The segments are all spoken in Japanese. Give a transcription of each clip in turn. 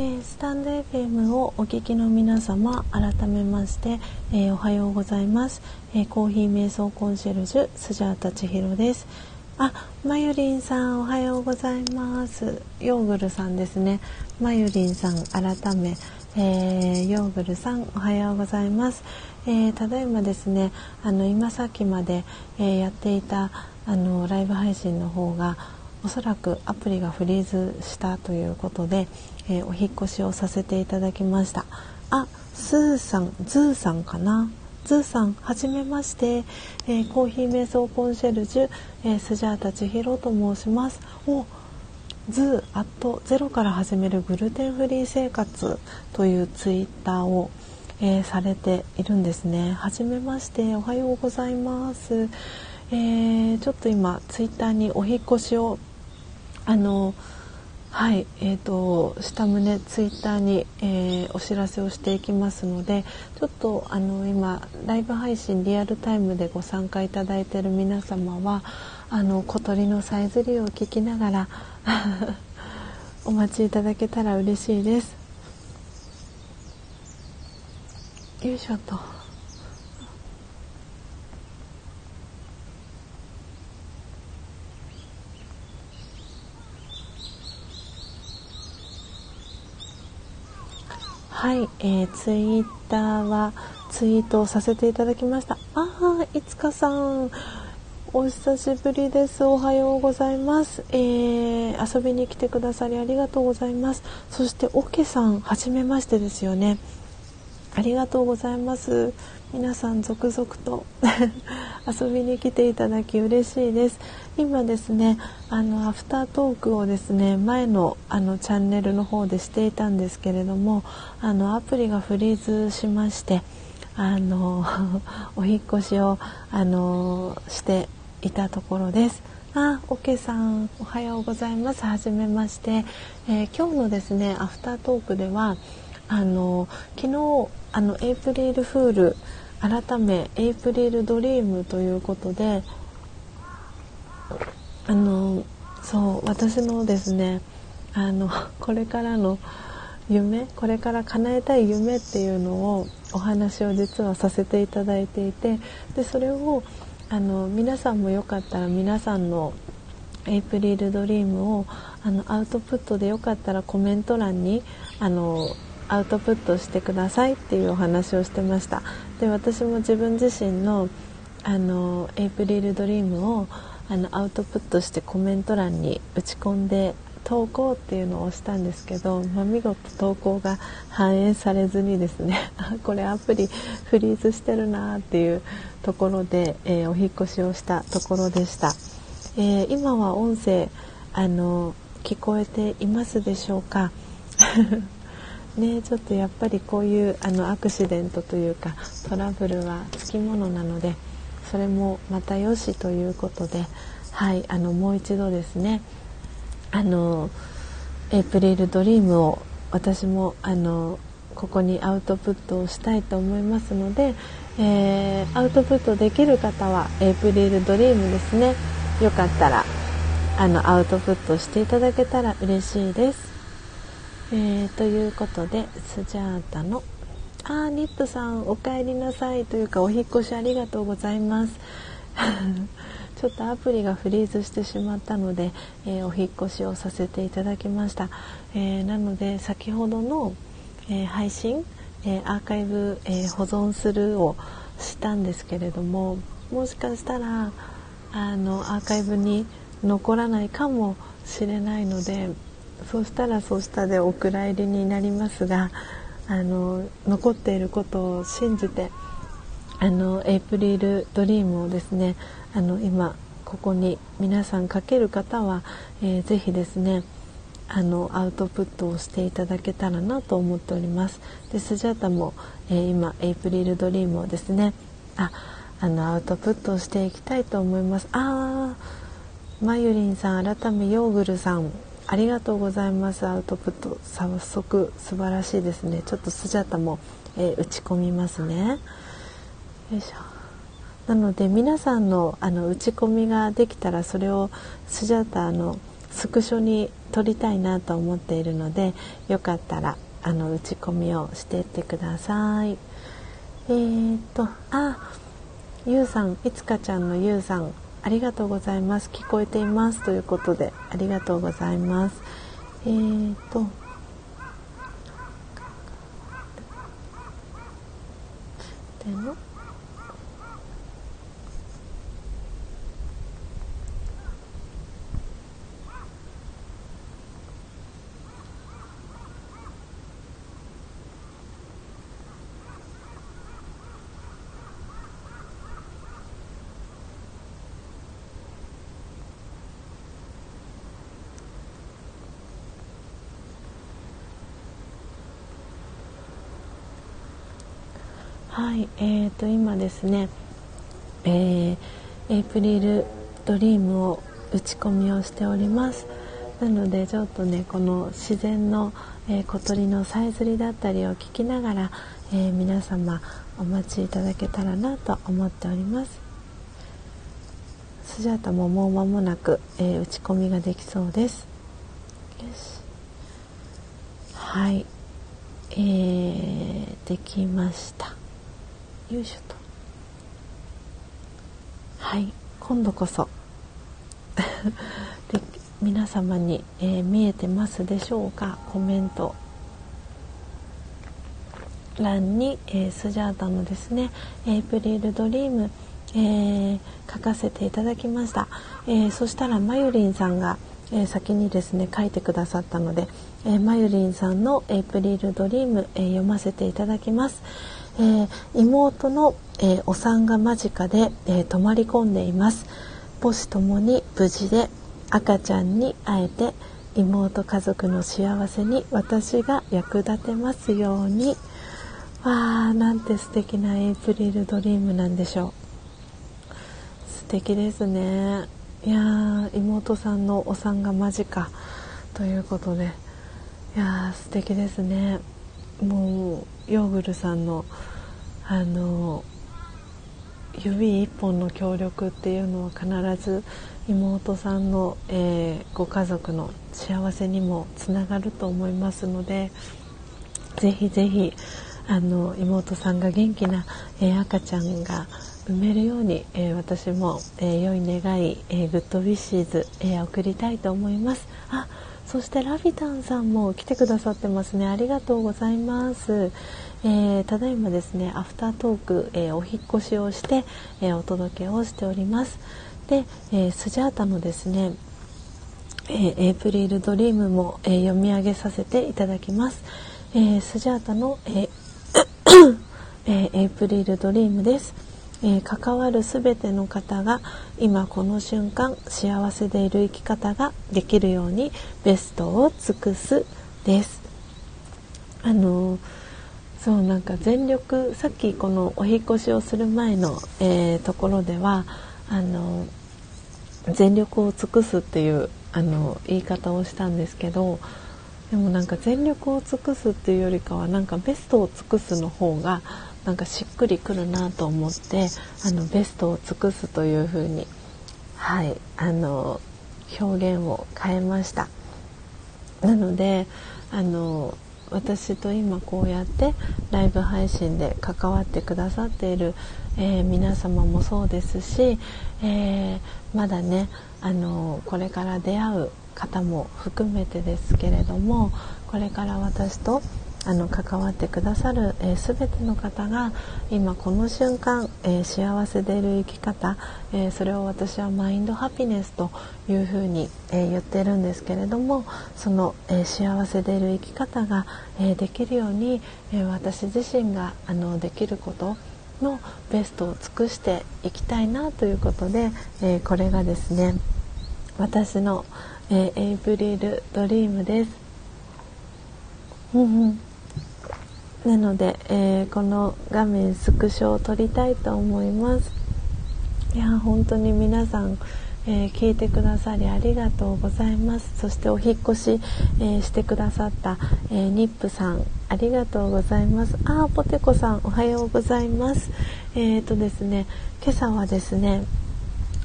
えー、スタンド FM をお聞きの皆様改めまして、えー、おはようございます、えー、コーヒー瞑想コンシェルジュスジャータ千尋です。あ、まゆりんさんおはようございます。ヨーグルさんですね。まゆりんさん改め、えヨーグルさんおはようございます、えただいまですねあの今さっきまで、えやっていたあのライブ配信の方がおそらくアプリがフリーズしたということで、えー、お引越しをさせていただきました。あスーさんズーさんかな？ズーさんはじめまして、えー、コーヒー瞑想コンシェルジュ、えー、スジャータ千尋と申します。おズーアットゼロから始めるグルテンフリー生活というツイッターを、えー、されているんですね。はじめまして。おはようございます、えー、ちょっと今ツイッターにお引越しをあのはいえーと、下胸ツイッターに、えー、お知らせをしていきますのでちょっとあの今ライブ配信リアルタイムでご参加いただいている皆様はあの小鳥のさえずりを聞きながら お待ちいただけたら嬉しいです。よいしょと。はい、えー、ツイッターはツイートをさせていただきました。ああ、いつかさん、お久しぶりです。おはようございます。えー、遊びに来てくださりありがとうございます。そして、オケさん、はじめましてですよね。ありがとうございます。皆さん続々と 遊びに来ていただき嬉しいです今ですねあのアフタートークをですね前のあのチャンネルの方でしていたんですけれどもあのアプリがフリーズしましてあの お引越しをあのしていたところですあ、オケさんおはようございます。はじめまして、えー、今日のですねアフタートークではあの昨日あのエイプリルフール改めエイプリルドリームということであのそう私のですねあの これからの夢これから叶えたい夢っていうのをお話を実はさせていただいていてでそれをあの皆さんもよかったら皆さんのエイプリルドリームをあのアウトプットでよかったらコメント欄にあのアウトプットしてくださいっていうお話をしてました。で私も自分自身のあのエイプリルドリームをあのアウトプットしてコメント欄に打ち込んで投稿っていうのをしたんですけど、まあ、見事投稿が反映されずにですね これアプリフリーズしてるなっていうところで、えー、お引越しをしたところでした、えー、今は音声あの聞こえていますでしょうか？ねちょっとやっぱりこういうあのアクシデントというかトラブルはつきものなのでそれもまたよしということではいあのもう一度ですねあのエイプリルドリームを私もあのここにアウトプットをしたいと思いますので、えー、アウトプットできる方はエイプリルドリームですねよかったらあのアウトプットしていただけたら嬉しいです。えー、ということでスジャータの「あーニップさんお帰りなさい」というかお引越しありがとうございます。ちょっとアプリがフリーズしてしまったので、えー、お引越しをさせていただきました、えー、なので先ほどの、え配信、えアーカイブ、え保存するをしたんですけれどももしかしたらあのアーカイブに残らないかもしれないのでそうしたらそうしたでお蔵入りになりますがあの残っていることを信じてあのエイプリルドリームをですねあの今ここに皆さん書ける方は、えー、ぜひですねあのアウトプットをしていただけたらなと思っております。でスジャータも、えー、今エイプリルドリームをですねああのアウトプットをしていきたいと思います。あーまゆりんさん改めヨーグルさん。ありがとうございます。アウトプット早速素晴らしいですね。ちょっとスジャタも、えー、打ち込みますね。よいしょ。なので皆さんのあの打ち込みができたらそれをスジャタのスクショに撮りたいなと思っているのでよかったらあの打ち込みをしていってください。えー、っとあゆうさんいつかちゃんのゆうさんありがとうございます聞こえていますということでありがとうございます。えー、っとでもはい、えーと今ですね、えー、エイプリルドリームを打ち込みをしております。なのでちょっとねこの自然の、えー、小鳥のさえずりだったりを聞きながら、えー、皆様お待ちいただけたらなと思っております。スジャータももう間もなく、え、打ち込みができそうです。よし。はい。えー、できました。よいしょと。はい今度こそ。で皆様に、えー、見えてますでしょうか？コメント。欄に、えー、スジャータのですね「エイプリルドリーム」えー、書かせていただきました、えそしたらまゆりんさんが、え先にですね書いてくださったので、えまゆりんさんの「エイプリルドリーム」え読ませていただきます。えー、妹の、えー、お産が間近で、えー、泊まり込んでいます。母子ともに無事で赤ちゃんに会えて妹家族の幸せに私が役立てますように。わあなんて素敵なエイプリルドリームなんでしょう。素敵ですね。いや妹さんのお産が間近ということで。いや素敵ですねもうヨーグルさんのあの指一本の協力っていうのは必ず妹さんの、えー、ご家族の幸せにもつながると思いますのでぜひぜひあの妹さんが元気な、えー、赤ちゃんが産めるように、えー、私も、え良い願い、え good wishes、え送りたいと思います。あそしてラビタンさんも来てくださってますね。ありがとうございます、えー、ただいまですねアフタートーク、えー、お引越しをして、えー、お届けをしております。で、えスジャータのですねえ April Dream も、え読み上げさせていただきます、えスジャータの、え えエイプリルドリームです。えー、関わる全ての方が今この瞬間幸せでいる生き方ができるようにベストを尽くすです。あのそうなんか全力さっきこのお引越しをする前の、えー、ところではあの全力を尽くすっていうあの言い方をしたんですけどでもなんか全力を尽くすっていうよりかはなんかベストを尽くすの方がなんかしっくりくるなと思ってあのベストを尽くすというふうにはいあの表現を変えました。なのであの私と今こうやってライブ配信で関わってくださっている、えー、皆様もそうですし、えー、まだねあのこれから出会う方も含めてですけれどもこれから私とあの関わってくださる、えー、全ての方が今この瞬間、えー、幸せでいる生き方、えー、それを私はマインドハピネスというふうに、え言ってるんですけれどもその、え幸せでいる生き方が、えできるように、え私自身があのできることのベストを尽くしていきたいなということで、えこれがですね私の、えエイプリルドリームです。うんうんなので、えー、この画面スクショを撮りたいと思います。いや本当に皆さん、えー、聞いてくださりありがとうございます。そしてお引越し、えー、してくださった、えニップさんありがとうございます。あポテコさんおはようございます。えっ、とですね今朝はですね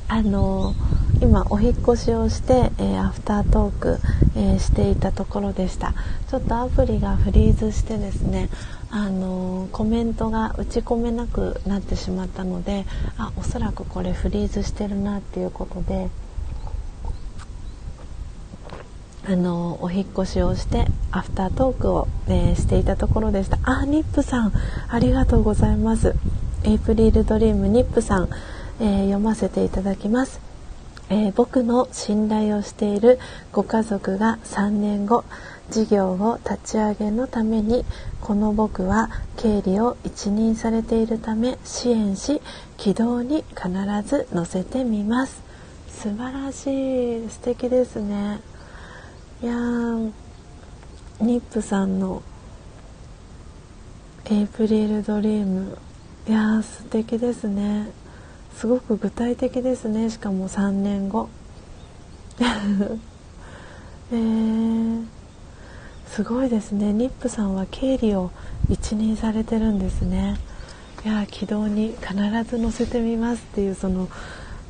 あの今お引越しをして、えアフタートーク、えしていたところでした。ちょっとアプリがフリーズしてですねあのコメントが打ち込めなくなってしまったのであおそらくこれフリーズしてるなっていうことであのお引越しをしてアフタートークを、えー、していたところでした。あニップさんありがとうございます。エイプリルドリームニップさん、えー、読ませていただきます、えー、僕の信頼をしているご家族が3年後事業を立ち上げのためにこの僕は経理を一任されているため支援し軌道に必ず乗せてみます。素晴らしい。素敵ですね。いやニップさんのエイプリルドリーム。いやー素敵ですね。すごく具体的ですね。しかも3年後。え、すごいですね。ニップさんは経理を一任されてるんですね。いや軌道に必ず乗せてみますっていうその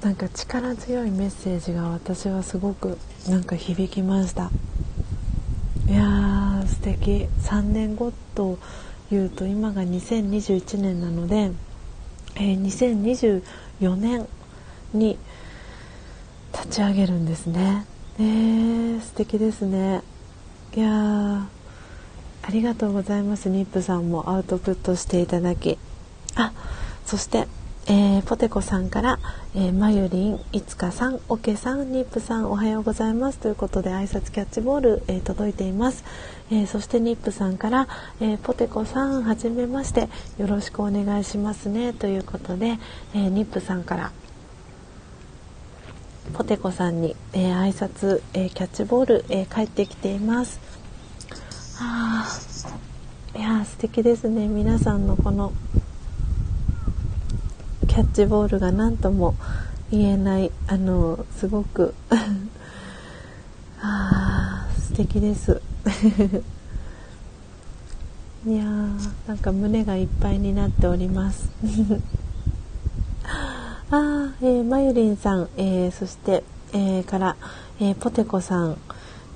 なんか力強いメッセージが私はすごくなんか響きました。いやー素敵。3年後というと今が2021年なので、えー、2024年に立ち上げるんですね。えー、素敵ですね。いやありがとうございます。ニップさんもアウトプットしていただき。あそしてえー、ポテコさんから、えー、まゆりん、いつかさん、おけさん、ニップさん、おはようございますということで挨拶キャッチボール、えー、届いています、えそしてニップさんから、えポテコさん、はじめましてよろしくお願いしますねということで、えニップさんからポテコさんに、えー、挨拶、えキャッチボール、え帰ってきています。あいや素敵ですね皆さんのこのキャッチボールが何とも言えないあのすごく。あ素敵です。いやーなんか胸がいっぱいになっております。あー、えー、まゆりんさん、えー、そして、えー、から、えー、ポテコさん。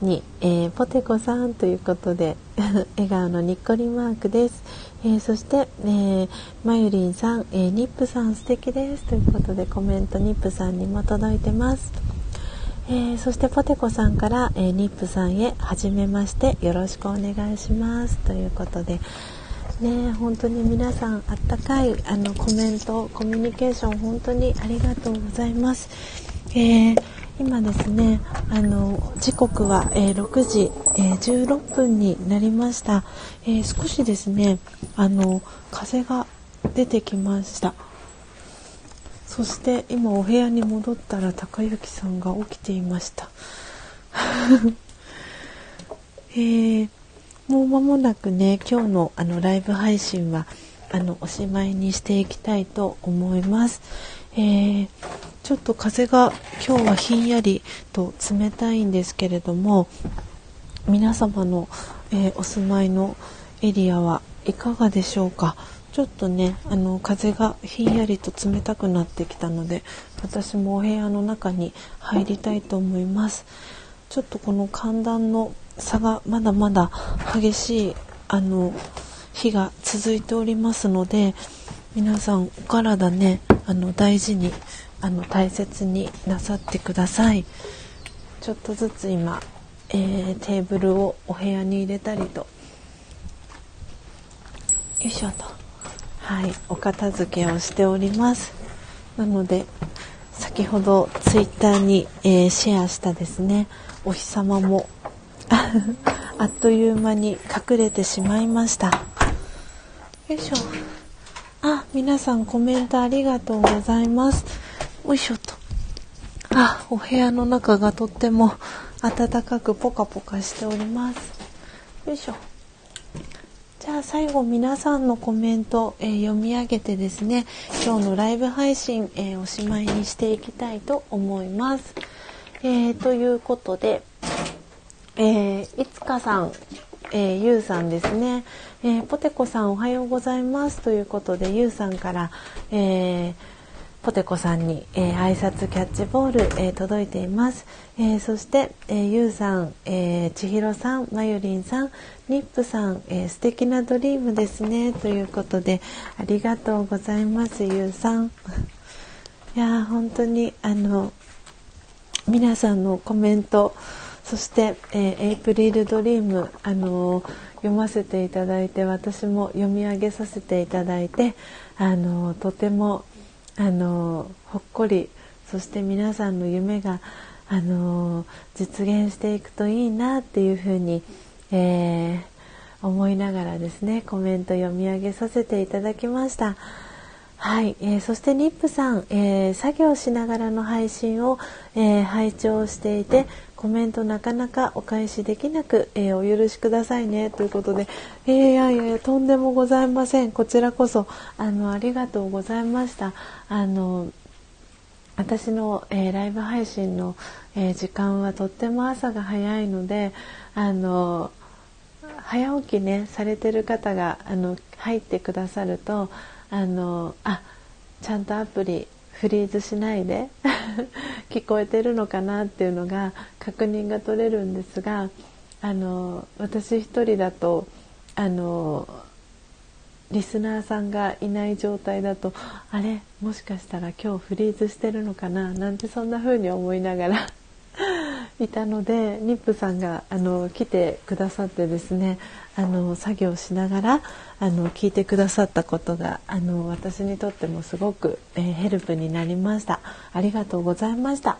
に、えー、ポテコさんということで 笑顔のにっこりマークです、えー、そして、えー、まゆりんさん、えニップさん素敵です。ということでコメントニップさんにも届いてます、えそしてポテコさんから、えニップさんへはじめましてよろしくお願いします。ということでね本当に皆さんあったかいあのコメントコミュニケーション本当にありがとうございます、えー今ですねあの時刻は、えー、6時、えー、16分になりました、えー、少しですねあの風が出てきました。そして今お部屋に戻ったら高之さんが起きていました。えー、もう間もなくね今日のあのライブ配信はあのおしまいにしていきたいと思います。えー、ちょっと風が今日はひんやりと冷たいんですけれども皆様の、えー、お住まいのエリアはいかがでしょうか？ちょっとねあの風がひんやりと冷たくなってきたので私もお部屋の中に入りたいと思います。ちょっとこの寒暖の差がまだまだ激しいあの日が続いておりますので皆さんお体ねあの大事にあの大切になさってください。ちょっとずつ今、えー、テーブルをお部屋に入れたりと。よいしょと。はいお片付けをしております。なので先ほどツイッターに、えー、シェアしたですね。お日様も あっという間に隠れてしまいました。よいしょ。あ、皆さんコメントありがとうございます。よいしょと。あ、お部屋の中がとっても暖かくポカポカしております。よいしょ。じゃあ最後皆さんのコメント、えー、読み上げてですね、今日のライブ配信、えー、おしまいにしていきたいと思います。えー、ということで、えいつかさん、えー、ゆうさんですね、えー、ポテコさんおはようございます。ということでゆうさんから、えー、ポテコさんに、えー、挨拶キャッチボール、えー、届いています、えー、そして、えー、ゆうさん、えー、ちひろさんまゆりんさんニップさん、えー、素敵なドリームですね。ということでありがとうございますゆうさん。いや本当にあの皆さんのコメントそして、えー、エイプリルドリームあの読ませていただいて私も読み上げさせていただいてあのとてもあのほっこりそして皆さんの夢があの実現していくといいなっていうふうに、えー、思いながらですねコメント読み上げさせていただきました。はい、えー、そしてニップさん、えー、作業しながらの配信を、えー、拝聴していてコメントなかなかお返しできなく、えお許しくださいね。ということで、えー、いやいやとんでもございません。こちらこそあのありがとうございました。あの私の、えライブ配信の、え時間はとっても朝が早いのであの早起きねされてる方があの入ってくださるとあのあちゃんとアプリフリーズしないで 聞こえてるのかなっていうのが確認が取れるんですがあの私一人だとあのリスナーさんがいない状態だとあれ？もしかしたら今日フリーズしてるのかな？なんてそんな風に思いながら いたので妊婦さんがあの来てくださってですねあの作業しながらあの聞いてくださったことがあの私にとってもすごく、えー、ヘルプになりました。ありがとうございました、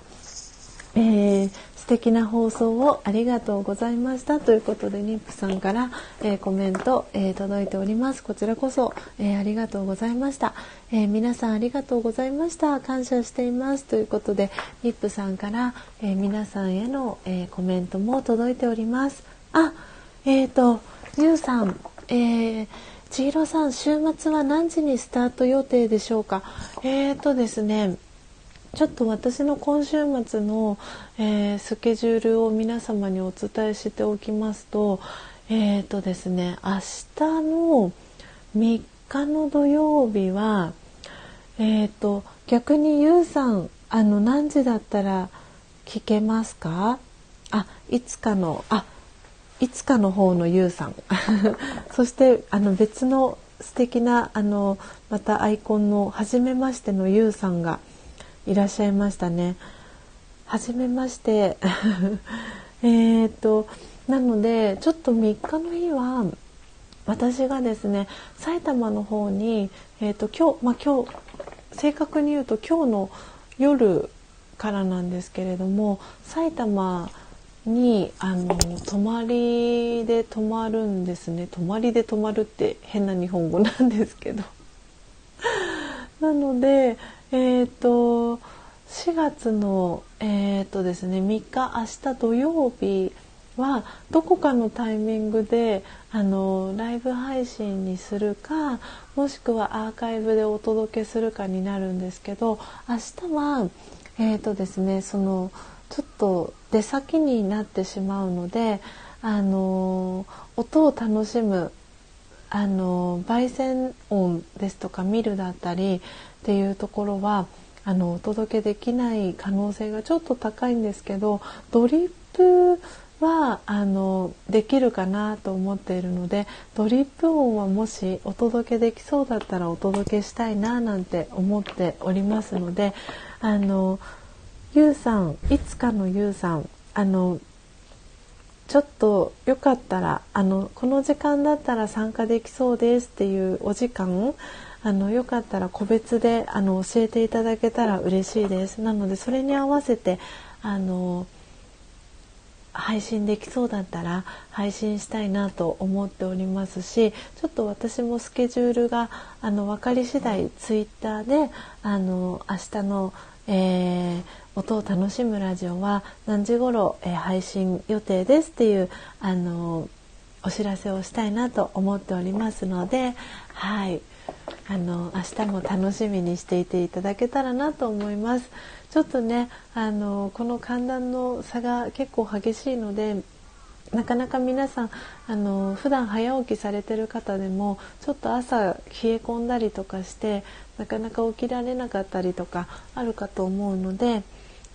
えー、素敵な放送をありがとうございましたということでニップさんから、えー、コメント、え届いておりますこちらこそ、えありがとうございました、え皆さんありがとうございました感謝していますということでニップさんから、え皆さんへの、えコメントも届いておりますあえっ、とゆうさん、えー、千尋さん、週末は何時にスタート予定でしょうか？えーとですね。ちょっと私の今週末の、えー、スケジュールを皆様にお伝えしておきますと、えーとですね、明日の3日の土曜日は、えーと逆にゆうさん、あの何時だったら聞けますか？あ、いつかのあ。いつかの方のゆうさん そしてあの別の素敵なあのまたアイコンの初めましてのゆうさんがいらっしゃいましたね。初めまして。えっとなのでちょっと3日の日は私がですね埼玉の方に、えーと、今日、まあ、今日正確に言うと今日の夜からなんですけれども埼玉にあの泊まりで泊まるんですね。泊まりで泊まるって変な日本語なんですけど。なのでえっ、ー、と4月のえっ、ー、とですね3日明日土曜日はどこかのタイミングであのライブ配信にするかもしくはアーカイブでお届けするかになるんですけど明日はえっ、ー、とですねそのちょっと出先になってしまうのであの音を楽しむあの焙煎音ですとか見るだったりっていうところはあのお届けできない可能性がちょっと高いんですけどドリップはあのできるかなと思っているのでドリップ音はもしお届けできそうだったらお届けしたいななんて思っておりますのであのゆうさんいつかのゆうさんあのちょっとよかったらあのこの時間だったら参加できそうですっていうお時間あのよかったら個別であの教えていただけたら嬉しいです。なのでそれに合わせてあの配信できそうだったら配信したいなと思っておりますしちょっと私もスケジュールがあの分かり次第ツイッターであの明日の、えー、音を楽しむラジオは何時頃、えー、配信予定ですっていうあのお知らせをしたいなと思っておりますのではい。あの明日も楽しみにしていていただけたらなと思います。ちょっとねあのこの寒暖の差が結構激しいのでなかなか皆さんあの普段早起きされてる方でもちょっと朝冷え込んだりとかしてなかなか起きられなかったりとかあるかと思うので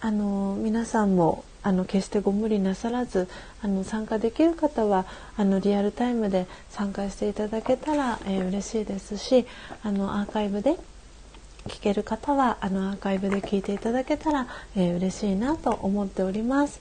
あの皆さんもあの決してご無理なさらずあの参加できる方はあのリアルタイムで参加していただけたら、えー、嬉しいですしあのアーカイブで聞ける方はあのアーカイブで聞いていただけたら、えー、嬉しいなと思っております。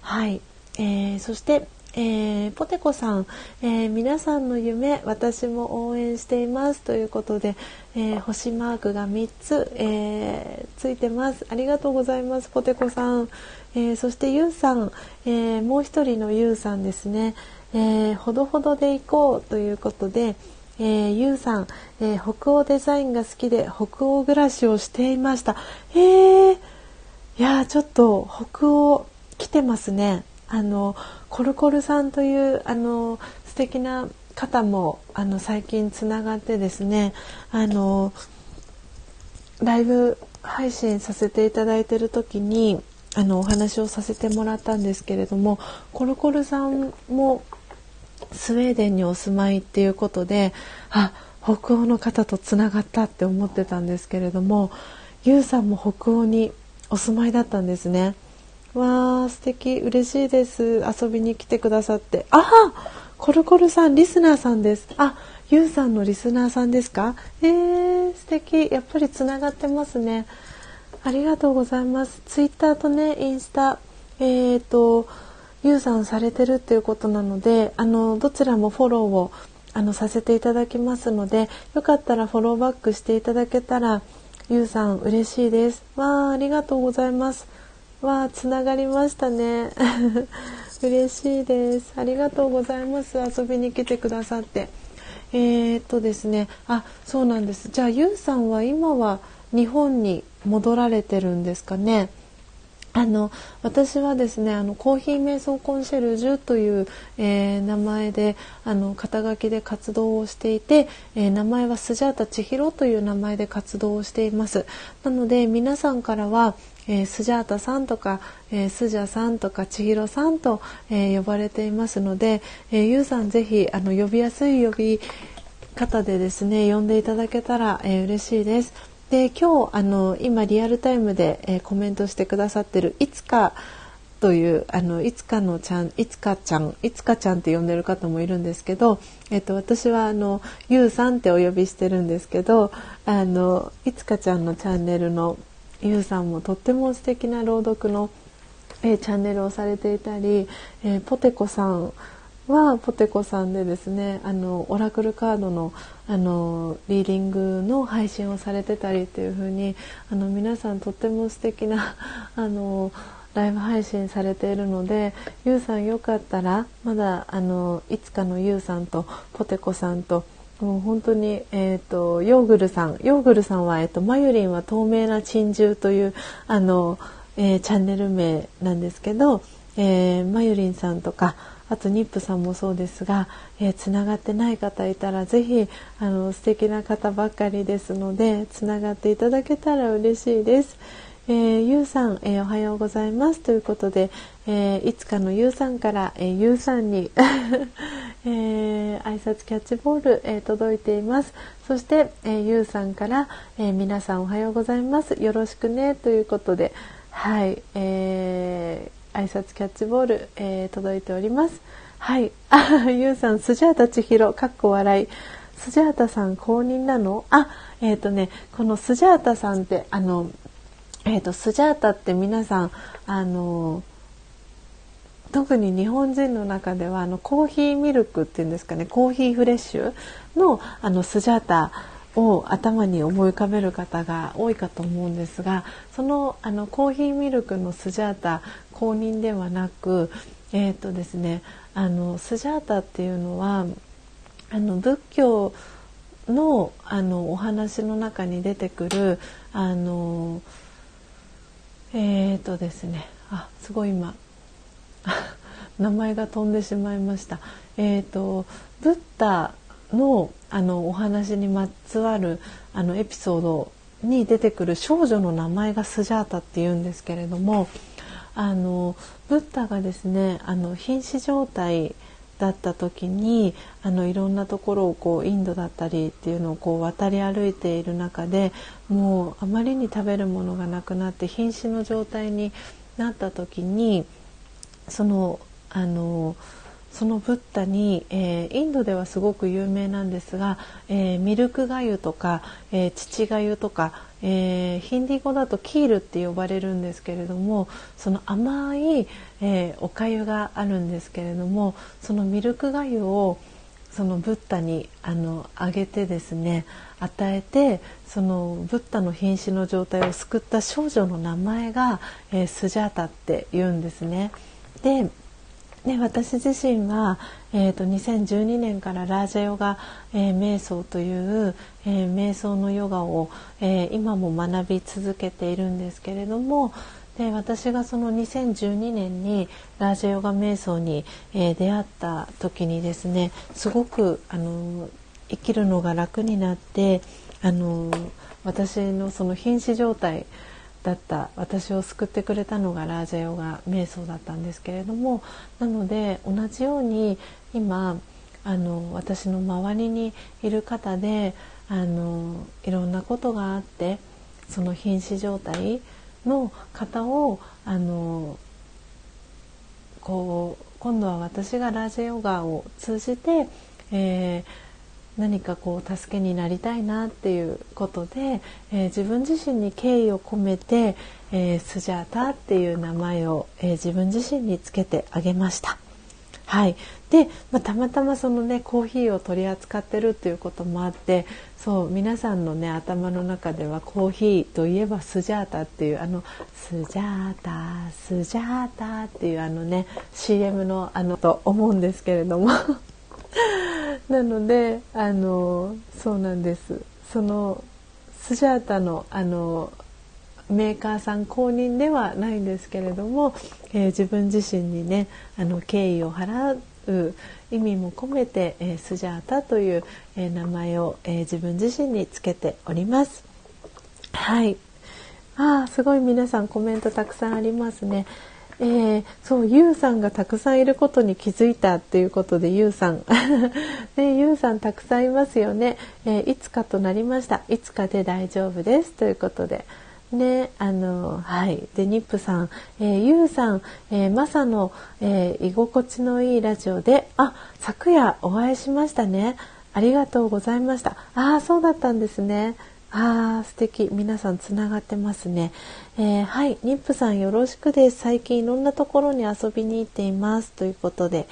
はい、えー、そしてえー、ポテコさん、えー、皆さんの夢私も応援していますということで、えー、星マークが3つ、えついてます。ありがとうございますポテコさん、えそしてゆうさん、えもう一人のゆうさんですね、えほどほどで行こうということで、えー、ゆうさん、え北欧デザインが好きで北欧暮らしをしていました。えー、いやちょっと北欧来てますね。あのコルコルさんというあの素敵な方もあの最近つながってですねあのライブ配信させていただいてる時にあのお話をさせてもらったんですけれどもコルコルさんもスウェーデンにお住まいっていうことであ北欧の方とつながったって思ってたんですけれどもゆうさんも北欧にお住まいだったんですね。わー素敵嬉しいです。遊びに来てくださって。あコルコルさんリスナーさんです。あゆうさんのリスナーさんですか？えー、素敵。やっぱりつながってますね。ありがとうございます。ツイッターとねインスタえっ、ー、とゆうさんされてるっていうことなのであのどちらもフォローをあのさせていただきますのでよかったらフォローバックしていただけたらゆうさん嬉しいです。わあありがとうございます。わあつながりましたね。嬉しいです。ありがとうございます。遊びに来てくださって。えー、っとですね。あそうなんです。じゃあゆうさんは今は日本に戻られてるんですかねあの私はですねあのコーヒー瞑想コンシェルジュという、えー、名前であの肩書きで活動をしていて、えー、名前はスジャータ千尋という名前で活動をしていますなので皆さんからは、えー、スジャータさんとか、えー、スジャさんとか千尋さんと、え、呼ばれていますので、えー、ゆうさんぜひあの呼びやすい呼び方でですね呼んでいただけたら、えー、嬉しいです。で今日あの今リアルタイムで、えー、コメントしてくださってるいつかというあのいつかのちゃんいつかちゃんいつかちゃんって呼んでる方もいるんですけど、えっと、私はあのゆうさんってお呼びしてるんですけどあのいつかちゃんのチャンネルのゆうさんもとっても素敵な朗読の、えー、チャンネルをされていたり、えー、ポテコさんはポテコさんでですねあのオラクルカードのあのリーディングの配信をされてたりっていう風にあに皆さんとっても素敵な あのライブ配信されているのでゆうさんよかったらまだあのいつかのゆうさんとポテコさんともう本当に、えーと、ヨーグルさんヨーグルさんは、えーと、マユリンは透明な珍獣というあの、えー、チャンネル名なんですけど、えー、マユリンさんとかあとニップさんもそうですが、えー、つながってない方いたらぜひあの素敵な方ばっかりですのでつながっていただけたら嬉しいです。えー、ゆうさん、えー、おはようございます。ということで、えー、いつかのゆうさんから、えー、ゆうさんに、えー、挨拶キャッチボール、えー、届いています。そして、えー、ゆうさんから、えー、皆さんおはようございます。よろしくね。ということではい、えー、挨拶キャッチボール、えー、届いております。はい。あ、ゆうさん、スジャータ千尋、かっこ笑い。スジャータさん公認なの？あ、えっ、ー、とね、このスジャータさんって、あの、えっ、ー、と、スジャータって皆さん、あの、特に日本人の中ではあのコーヒーミルクっていうんですかねコーヒーフレッシュのあのスジャータを頭に思い浮かべる方が多いかと思うんですがそのあのコーヒーミルクのスジャータ公認ではなくえ、ー、とですねあのスジャータっていうのはあの仏教のあのお話の中に出てくるあのえっ、ー、とですねあすごい今 名前が飛んでしまいました。えっ、ー、とブッダのあのお話にまつわるあのエピソードに出てくる少女の名前がスジャータっていうんですけれどもあのブッダがですねあの瀕死状態だった時にあのいろんなところをこうインドだったりっていうのをこう渡り歩いている中でもうあまりに食べるものがなくなって瀕死の状態になった時にそのあのそのブッダに、えー、インドではすごく有名なんですが、えー、ミルクがゆとか、えー、乳がゆとか、えー、ヒンディー語だとキールって呼ばれるんですけれどもその甘い、えー、おかゆがあるんですけれどもそのミルクがゆをそのブッダにあのあげてですね与えてそのブッダの瀕死の状態を救った少女の名前が、えー、スジャータって言うんですね。でで私自身は、えーと、2012年からラージャヨガ、えー、瞑想という、えー、瞑想のヨガを、えー、今も学び続けているんですけれどもで私がその2012年にラージャヨガ瞑想に、え出会った時にですねすごくあの生きるのが楽になってあの私のその瀕死状態だった私を救ってくれたのがラージャヨガ瞑想だったんですけれどもなので同じように今あの私の周りにいる方であのいろんなことがあってその瀕死状態の方をあのこう今度は私がラージャヨガを通じて、えー、何かこう助けになりたいなっていうことで、えー、自分自身に敬意を込めて、えー、スジャータっていう名前を、えー、自分自身につけてあげました。はい、で、まあ、たまたまそのねコーヒーを取り扱ってるっていうこともあってそう皆さんのね頭の中ではコーヒーといえばスジャータっていうあのスジャータスジャータっていうあのね CM のあのと思うんですけれども なのであのそうなんですそのスジャータのあのメーカーさん公認ではないんですけれども、えー、自分自身にねあの敬意を払う意味も込めて、えー、スジャータという、えー、名前を、え自分自身につけております。はい。ああ、すごい皆さんコメントたくさんありますね。えー、そうゆうさんがたくさんいることに気づいたっていうことでゆうさん。ねゆうさんたくさんいますよね、えー、いつかとなりました。いつかで大丈夫です。ということで。ねあのはい。でニップさん、えー、ゆうさん、えー、マサの、えー、居心地のいいラジオであ昨夜お会いしましたね。ありがとうございました。ああそうだったんですね。あー素敵。皆さんつながってますね、えー、はい妊婦さんよろしくです。最近いろんなところに遊びに行っていますということで、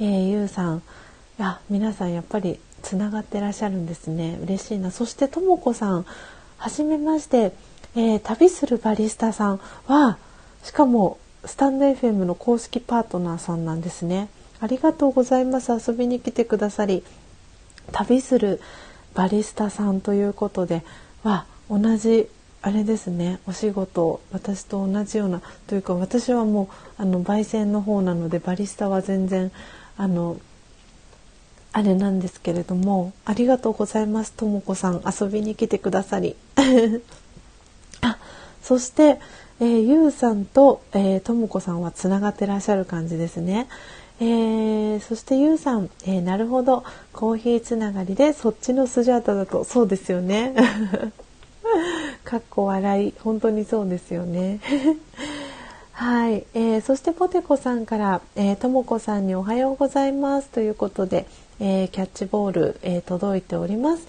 えー、ゆうさん。いや皆さんやっぱりつながってらっしゃるんですね。嬉しいな。そしてともこさん。はじめまして、えー、旅するバリスタさん。はしかもスタンド FM の公式パートナーさんなんですね。ありがとうございます。遊びに来てくださり。旅するバリスタさんということで。は同じあれですねお仕事私と同じようなというか私はもうあの焙煎の方なのでバリスタは全然あのあれなんですけれどもありがとうございますともこさん遊びに来てくださり あそして、えー、ゆうさんとともこさんはつながってらっしゃる感じですね。えー、そしてゆうさん、えー、なるほど。コーヒーつながりでそっちのスジャータだとそうですよね。かっこ笑い。本当にそうですよね。はい、えー、そしてポテコさんからともこさんにおはようございます。ということで、え、キャッチボール、え、届いております。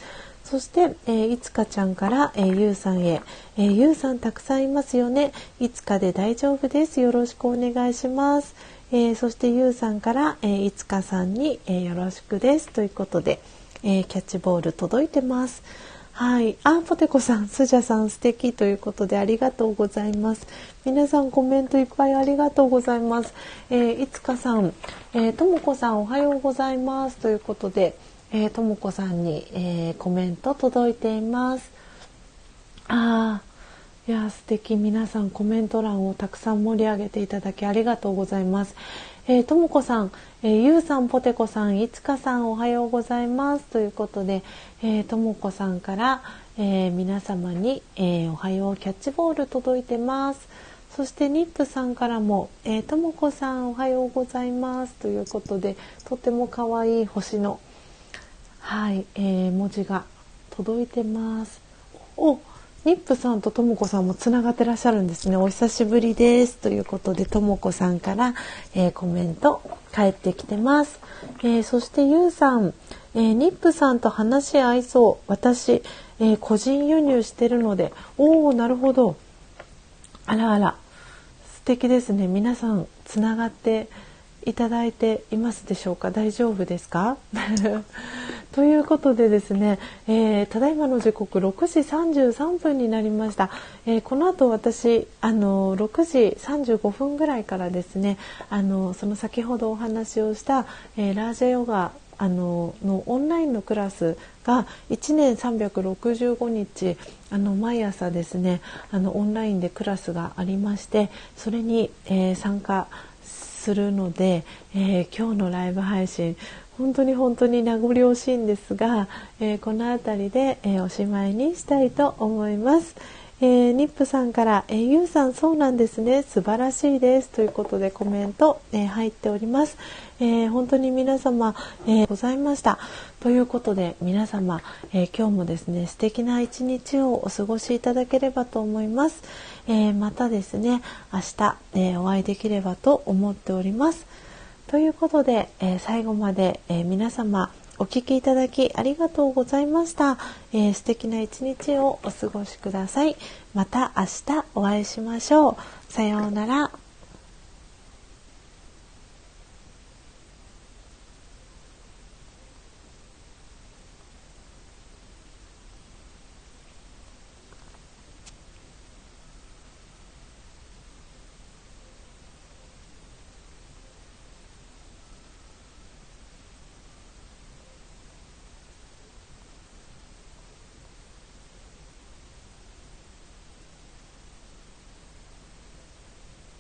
そして、えーいつかちゃんから、えゆうさんへ、えゆうさんたくさんいますよね。いつかで大丈夫です。よろしくお願いします。えー、そしてゆうさんから、えー、いつかさんに、えー、よろしくです。ということで、えー、キャッチボール届いてます。はい、あ、ポテコさん、スジャさん素敵ということでありがとうございます。皆さんコメントいっぱいありがとうございます。えー、いつかさん、えー、ともこさんおはようございます。ということで、えー、ともこさんに、えー、コメント届いています。ああ。いや素敵皆さんコメント欄をたくさん盛り上げていただきありがとうございます。えー、ともこさん、えー、ゆうさん、ぽてこさん、いつかさん、おはようございますということで、えー、ともこさんから、えー、皆様に、えー、おはようキャッチボール届いてます。そしてニップさんからも、えー、ともこさんおはようございますということで、とても可愛い星の、はい、えー、文字が届いてます。お、ニップさんとともこさんもつながってらっしゃるんですね。お久しぶりですということで、ともこさんから、えー、コメント返ってきてます。えー、そしてゆうさん、えー、ニップさんと話し合いそう。私、え個人輸入してるので、おお、なるほど。あらあら。素敵ですね皆さんつながっていただいていますでしょうか？大丈夫ですか？ということでですね、えー、ただいまの時刻6時33分になりました、えー、この後私あの6時35分ぐらいからですねあのその先ほどお話をした、えー、ラージャヨガあののオンラインのクラスが1年365日あの毎朝ですねあのオンラインでクラスがありましてそれに、えー、参加するので、えー、今日のライブ配信本当に本当に名残惜しいんですが、えー、この辺りで、えおしまいにしたいと思います。えー、ニップさんから、えー、ゆうさんそうなんですね。素晴らしいです。ということでコメント、えー、入っております、え本当に皆様、えございました。ということで皆様、え今日もですね素敵な一日をお過ごしいただければと思います、えまたですね明日、えお会いできればと思っております。ということで、え最後まで、え皆様お聞きいただきありがとうございました、えー、素敵な一日をお過ごしください。また明日お会いしましょう。さようなら。